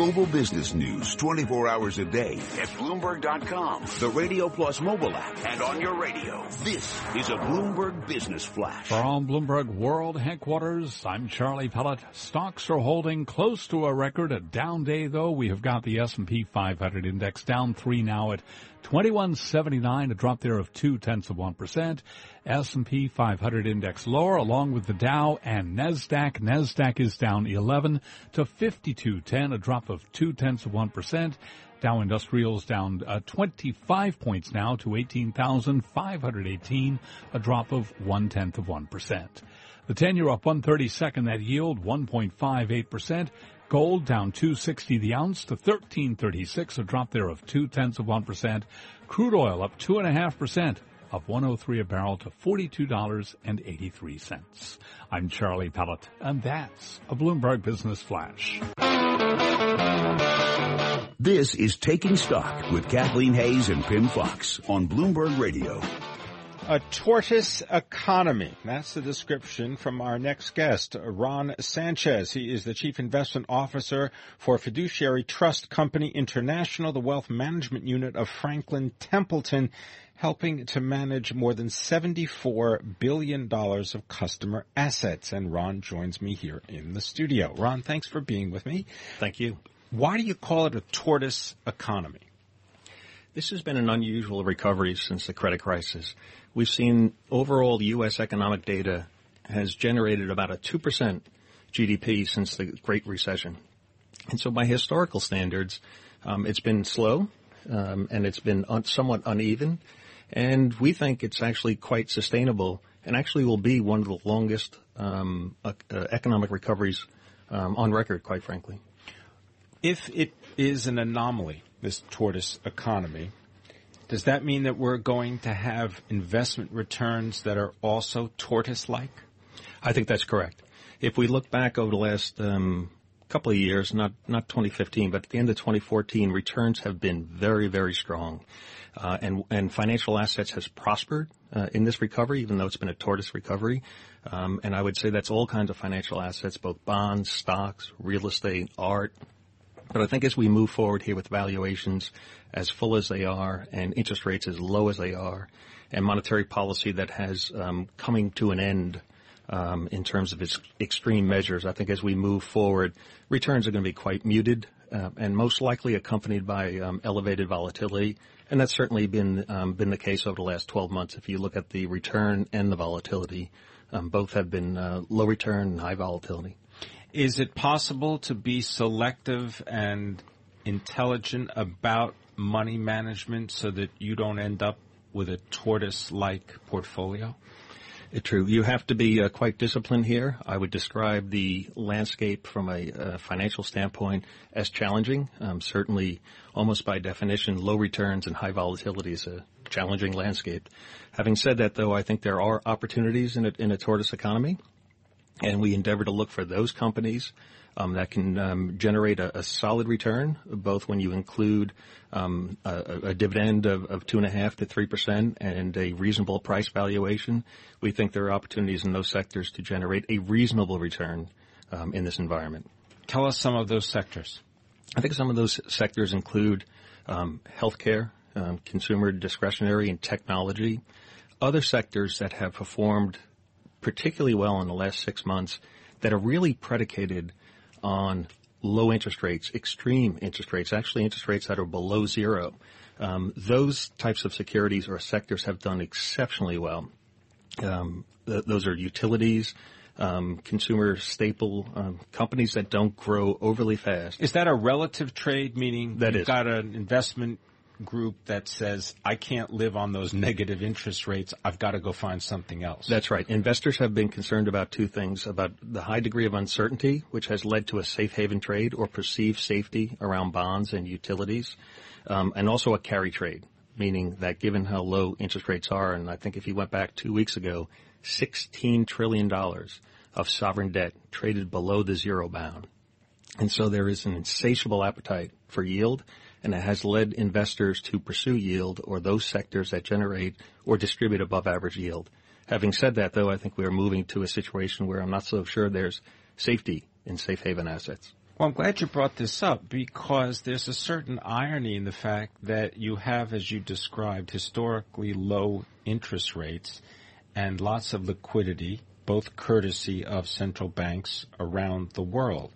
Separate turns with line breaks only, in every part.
global business news 24 hours a day at Bloomberg.com, the Radio Plus mobile app, and on your radio. This is a Bloomberg Business Flash.
From Bloomberg World Headquarters, I'm Charlie Pellet. Stocks are holding close to a record. A down day, though. We have got the S&P 500 index down three now at 2179, a drop there of two tenths of one percent. S&P 500 index lower, along with the Dow and Nasdaq. Nasdaq is down 11 to 5210, a drop of two tenths of one percent. Dow Industrials down uh, 25 points now to 18,518, a drop of one tenth of one percent. The 10-year up 132nd, that yield 1.58 percent. Gold down 260 the ounce to 1336, a drop there of two tenths of one percent. Crude oil up two and a half percent, up 103 a barrel to $42.83. I'm Charlie Pellet, and that's a Bloomberg Business Flash.
This is Taking Stock with Kathleen Hays and Pimm Fox on Bloomberg Radio.
A tortoise economy. That's the description from our next guest, Ron Sanchez. He is the Chief Investment Officer for Fiduciary Trust Company International, the wealth management unit of Franklin Templeton, helping to manage more than $74 billion of customer assets. And Ron joins me here in the studio. Ron, thanks for being with me.
Thank you.
Why do you call it a tortoise economy?
This has been an unusual recovery since the credit crisis. We've seen overall U.S. economic data has generated about a 2% GDP since the Great Recession. And so by historical standards, um, it's been slow, um, and it's been un- somewhat uneven. And we think it's actually quite sustainable and actually will be one of the longest um, uh, economic recoveries um, on record, quite frankly.
If it is an anomaly, this tortoise economy, does that mean that we're going to have investment returns that are also tortoise-like?
I think that's correct. If we look back over the last um, couple of years, not not 2015, but at the end of 2014, returns have been very, very strong, uh, and and financial assets has prospered uh, in this recovery, even though it's been a tortoise recovery. Um, and I would say that's all kinds of financial assets, both bonds, stocks, real estate, art, but I think as we move forward here with valuations as full as they are and interest rates as low as they are and monetary policy that has um, coming to an end um, in terms of its extreme measures, I think as we move forward, returns are going to be quite muted uh, and most likely accompanied by um, elevated volatility. And that's certainly been um, been the case over the last 12 months. If you look at the return and the volatility, um, both have been uh, low return and high volatility.
Is it possible to be selective and intelligent about money management so that you don't end up with a tortoise-like portfolio?
It's true. You have to be uh, quite disciplined here. I would describe the landscape from a uh, financial standpoint as challenging. Um, certainly, almost by definition, low returns and high volatility is a challenging landscape. Having said that, though, I think there are opportunities in a, in a tortoise economy and we endeavor to look for those companies um, that can um, generate a, a, solid return, both when you include um, a, a, dividend of, of, two and a half to three percent and a reasonable price valuation. We think there are opportunities in those sectors to generate a reasonable return um, in this environment.
Tell us some of those sectors.
I think some of those sectors include um, healthcare, um, consumer discretionary, and technology. Other sectors that have performed particularly well in the last six months that are really predicated on low interest rates, extreme interest rates, actually interest rates that are below zero. Um, those types of securities or sectors have done exceptionally well. Um, th- those are utilities, um, consumer staple um, companies that don't grow overly fast.
Is that a relative trade? Meaning
that
you've
is.
got an investment group that says, I can't live on those negative interest rates. I've got to go find something else.
That's right. Investors have been concerned about two things, about the high degree of uncertainty, which has led to a safe haven trade or perceived safety around bonds and utilities, um, and also a carry trade, meaning that given how low interest rates are, and I think if you went back two weeks ago, $16 trillion of sovereign debt traded below the zero bound. And so there is an insatiable appetite for yield and it has led investors to pursue yield or those sectors that generate or distribute above average yield. Having said that, though, I think we are moving to a situation where I'm not so sure there's safety in safe haven assets.
Well, I'm glad you brought this up because there's a certain irony in the fact that you have, as you described, historically low interest rates and lots of liquidity, both courtesy of central banks around the world.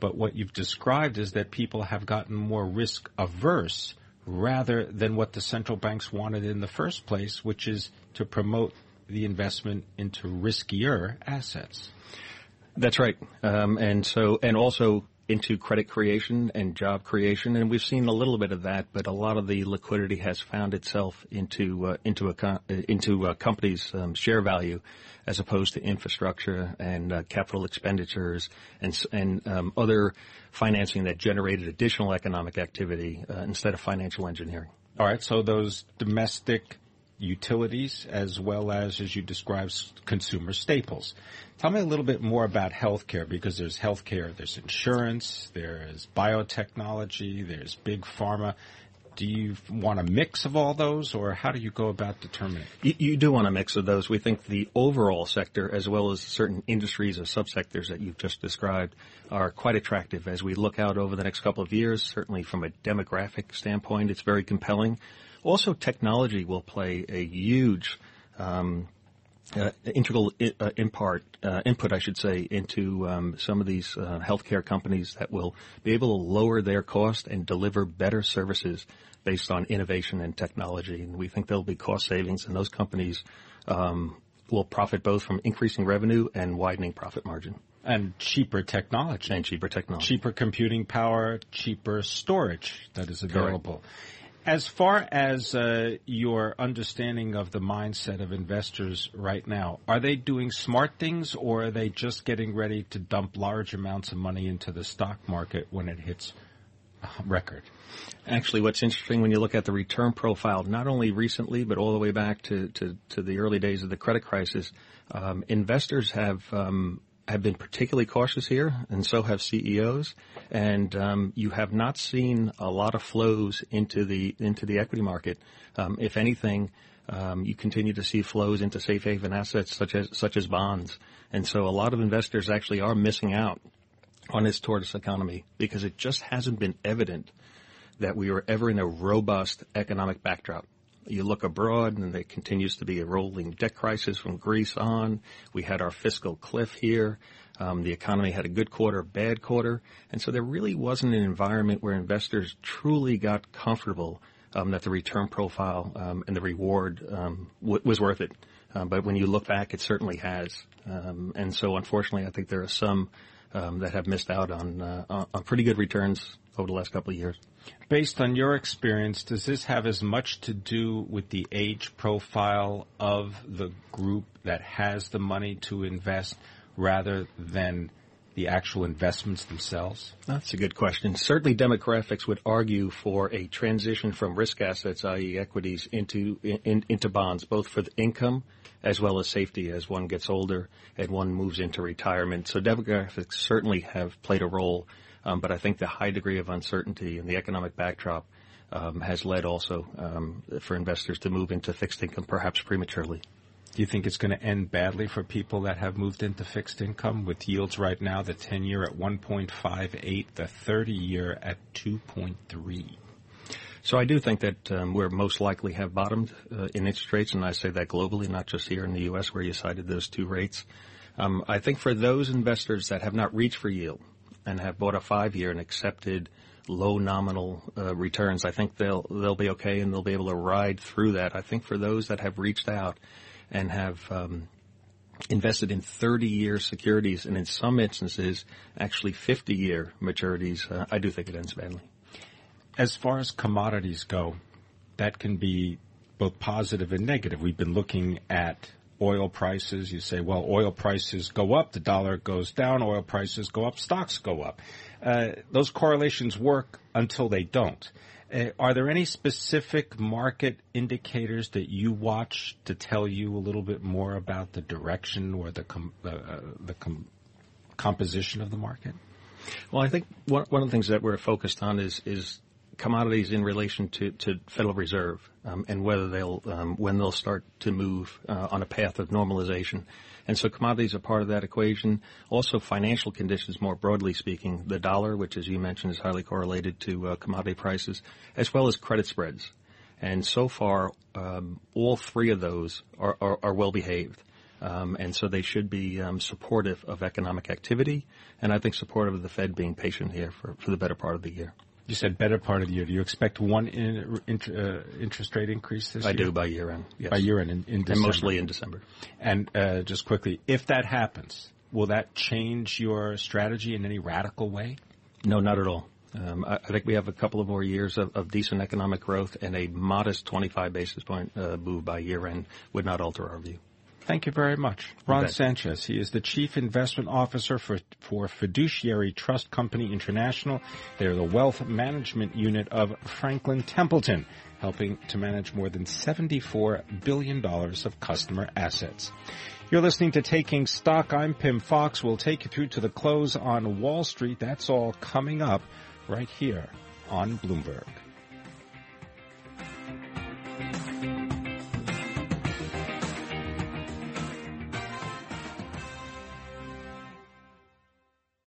But what you've described is that people have gotten more risk averse rather than what the central banks wanted in the first place, which is to promote the investment into riskier assets.
That's right. Um, and so, and also into credit creation and job creation, and we've seen a little bit of that, but a lot of the liquidity has found itself into uh, into a into a company's um, share value, as opposed to infrastructure and uh, capital expenditures and and um, other financing that generated additional economic activity uh, instead of financial engineering.
All right, so those domestic utilities as well as, as you described, consumer staples. Tell me a little bit more about healthcare because there's healthcare, there's insurance, there's biotechnology, there's big pharma. Do you want a mix of all those, or how do you go about determining?
You, you, do want a mix of those. We think the overall sector, as well as certain industries or subsectors that you've just described, are quite attractive as we look out over the next couple of years. Certainly, from a demographic standpoint, it's very compelling. Also, technology will play a huge um, uh, integral uh, impart, uh, input, I should say, into um, some of these uh, healthcare companies that will be able to lower their cost and deliver better services based on innovation and technology. And we think there'll be cost savings, and those companies um, will profit both from increasing revenue and widening profit margin.
And cheaper technology.
And cheaper technology.
Cheaper computing power, cheaper storage that is available. Correct. As far as uh, your understanding of the mindset of investors right now, are they doing smart things or are they just getting ready to dump large amounts of money into the stock market when it hits record?
Actually, what's interesting when you look at the return profile, not only recently, but all the way back to, to, to the early days of the credit crisis, um, investors have um, have been particularly cautious here, and so have CEOs. And um, you have not seen a lot of flows into the into the equity market. Um, if anything, um, you continue to see flows into safe haven assets such as such as bonds. And so a lot of investors actually are missing out on this tortoise economy because it just hasn't been evident that we were ever in a robust economic backdrop. You look abroad, and there continues to be a rolling debt crisis from Greece on. We had our fiscal cliff here. Um, the economy had a good quarter, bad quarter, and so there really wasn't an environment where investors truly got comfortable um, that the return profile um, and the reward um, w- was worth it. Uh, but when you look back, it certainly has. Um, and so, unfortunately, I think there are some um, that have missed out on, uh, on pretty good returns over the last couple of years.
Based on your experience, does this have as much to do with the age profile of the group that has the money to invest rather than the actual investments themselves?
That's a good question. Certainly demographics would argue for a transition from risk assets, i.e. equities, into, in, into bonds, both for the income as well as safety as one gets older and one moves into retirement. So demographics certainly have played a role um, but I think the high degree of uncertainty and the economic backdrop um, has led also um, for investors to move into fixed income perhaps prematurely.
Do you think it's going to end badly for people that have moved into fixed income with yields right now, the 10 year at 1.58, the 30 year at 2.3?
So I do think that um, we're most likely have bottomed uh, in interest rates, and I say that globally, not just here in the U.S. where you cited those two rates. Um, I think for those investors that have not reached for yield, and have bought a five year and accepted low nominal uh, returns, I think they'll they'll be okay and they'll be able to ride through that. I think for those that have reached out and have um, invested in 30 year securities and in some instances actually 50 year maturities, uh, I do think it ends badly.
As far as commodities go, that can be both positive and negative. We've been looking at oil prices. You say, well, oil prices go up, the dollar goes down, oil prices go up, stocks go up. Uh, those correlations work until they don't. Uh, are there any specific market indicators that you watch to tell you a little bit more about the direction or the com- uh, the com- composition of the market?
Well, I think one, one of the things that we're focused on is is commodities in relation to, to Federal Reserve um, and whether they'll um, when they'll start to move uh, on a path of normalization. And so commodities are part of that equation. Also financial conditions more broadly speaking, the dollar, which as you mentioned is highly correlated to uh, commodity prices, as well as credit spreads. And so far, um, all three of those are, are, are well behaved. Um, and so they should be um, supportive of economic activity, and I think supportive of the Fed being patient here for, for the better part of the year.
You said better part of the year. Do you expect one in, in, uh, interest rate increase this
I
year?
I do by year end. Yes.
By year end in, in December.
And mostly in December.
And uh, just quickly, if that happens, will that change your strategy in any radical way?
No, not at all. Um, I, I, think we have a couple of more years of, of, decent economic growth, and a modest 25 basis point uh, move by year end would not alter our view.
Thank you very much. Ron Sanchez. He is the Chief Investment Officer for, for Fiduciary Trust Company International. They're the wealth management unit of Franklin Templeton, helping to manage more than $74 billion of customer assets. You're listening to Taking Stock. I'm Pimm Fox. We'll take you through to the close on Wall Street. That's all coming up right here on Bloomberg.